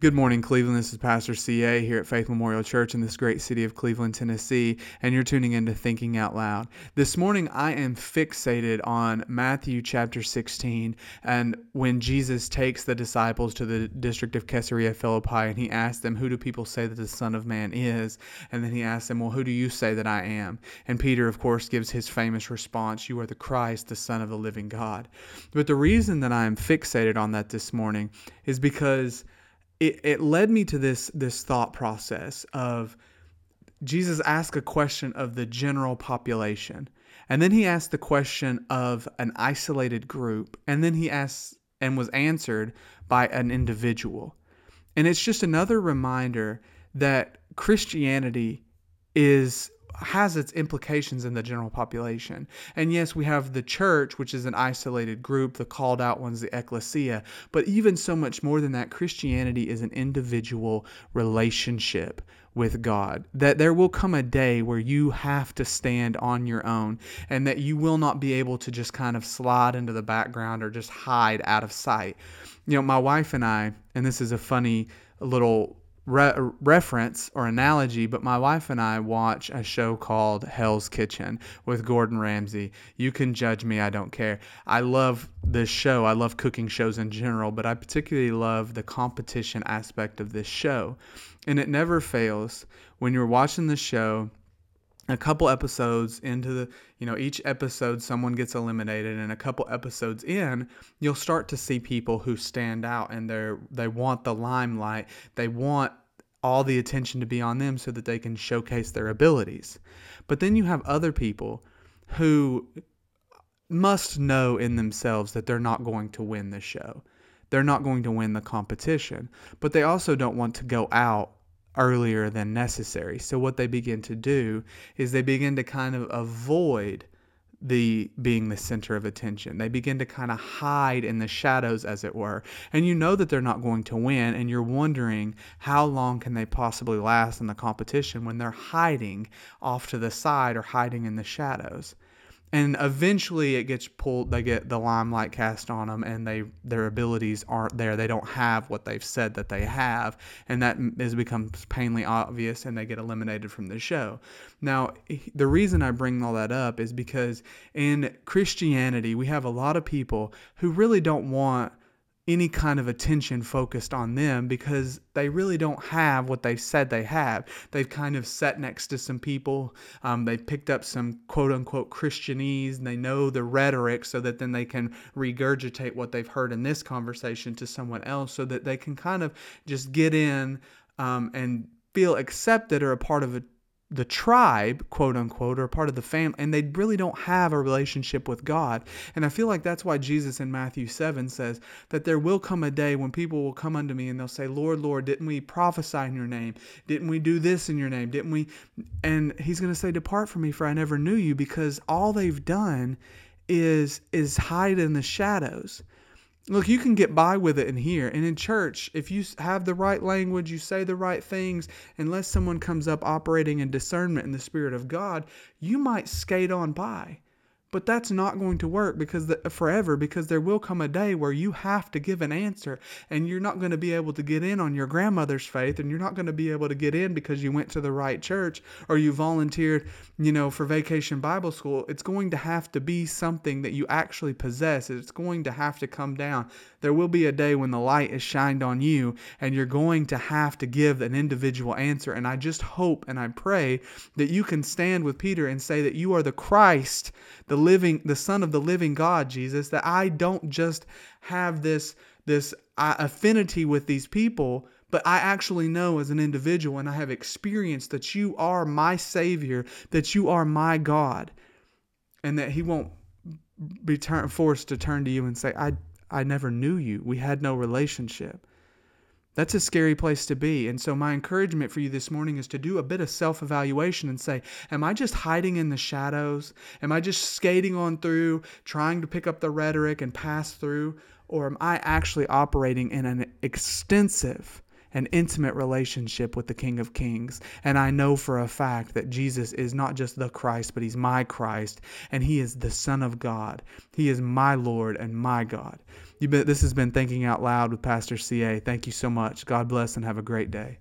Good morning, Cleveland. This is Pastor CA here at Faith Memorial Church in this great city of Cleveland, Tennessee, and you're tuning into Thinking Out Loud. This morning, I am fixated on Matthew chapter 16 and when Jesus takes the disciples to the district of Caesarea Philippi and he asks them, Who do people say that the Son of Man is? And then he asks them, Well, who do you say that I am? And Peter, of course, gives his famous response, You are the Christ, the Son of the living God. But the reason that I am fixated on that this morning is because it, it led me to this this thought process of Jesus asked a question of the general population. And then he asked the question of an isolated group. And then he asked and was answered by an individual. And it's just another reminder that Christianity is has its implications in the general population. And yes, we have the church, which is an isolated group, the called out ones, the ecclesia. But even so much more than that, Christianity is an individual relationship with God. That there will come a day where you have to stand on your own and that you will not be able to just kind of slide into the background or just hide out of sight. You know, my wife and I, and this is a funny little re- reference or analogy, but my wife and I watch a show called Hell's Kitchen with Gordon Ramsay. You can judge me, I don't care. I love this show. I love cooking shows in general, but I particularly love the competition aspect of this show. And it never fails when you're watching the show a couple episodes into the you know each episode someone gets eliminated and a couple episodes in you'll start to see people who stand out and they're they want the limelight. They want all the attention to be on them so that they can showcase their abilities. But then you have other people who must know in themselves that they're not going to win the show. They're not going to win the competition but they also don't want to go out earlier than necessary. So what they begin to do is they begin to kind of avoid the being the center of attention. They begin to kind of hide in the shadows as it were. And you know that they're not going to win and you're wondering how long can they possibly last in the competition when they're hiding off to the side or hiding in the shadows and eventually it gets pulled they get the limelight cast on them and they their abilities aren't there. They don't have what they've said that they have. And that is becomes painfully obvious and they get eliminated from the show. Now the reason i bring all that up is because in christianity we have a lot of people who really don't want any kind of attention focused on them because they really don't have what they've said they have. They've kind of sat next to some people. Um, they've picked up some quote unquote Christianese and they know the rhetoric so that then they can regurgitate what they've heard in this conversation to someone else so that they can kind of just get in um, and feel accepted or a part of a the tribe, quote unquote, or part of the family, and they really don't have a relationship with God. And I feel like that's why Jesus in Matthew 7 says that there will come a day when people will come unto me and they'll say, Lord, Lord, didn't we prophesy in your name? Didn't we do this in your name? Didn't we? And he's going to say, Depart from me, for I never knew you, because all they've done is is hide in the shadows. Look, you can get by with it in here. And in church, if you have the right language, you say the right things, unless someone comes up operating in discernment in the Spirit of God, you might skate on by. But that's not going to work because the, forever because there will come a day where you have to give an answer and you're not going to be able to get in on your grandmother's faith and you're not going to be able to get in because you went to the right church or you volunteered, you know, for vacation Bible school. It's going to have to be something that you actually possess. It's going to have to come down. There will be a day when the light is shined on you and you're going to have to give an individual answer and I just hope and I pray that you can stand with Peter and say that you are the Christ, the living the son of the living God Jesus that I don't just have this this uh, affinity with these people but I actually know as an individual and I have experienced that you are my savior that you are my God and that he won't be turn, forced to turn to you and say I I never knew you. We had no relationship that's a scary place to be. And so, my encouragement for you this morning is to do a bit of self evaluation and say, Am I just hiding in the shadows? Am I just skating on through, trying to pick up the rhetoric and pass through? Or am I actually operating in an extensive an intimate relationship with the King of Kings. And I know for a fact that Jesus is not just the Christ, but he's my Christ, and he is the Son of God. He is my Lord and my God. Been, this has been Thinking Out Loud with Pastor CA. Thank you so much. God bless and have a great day.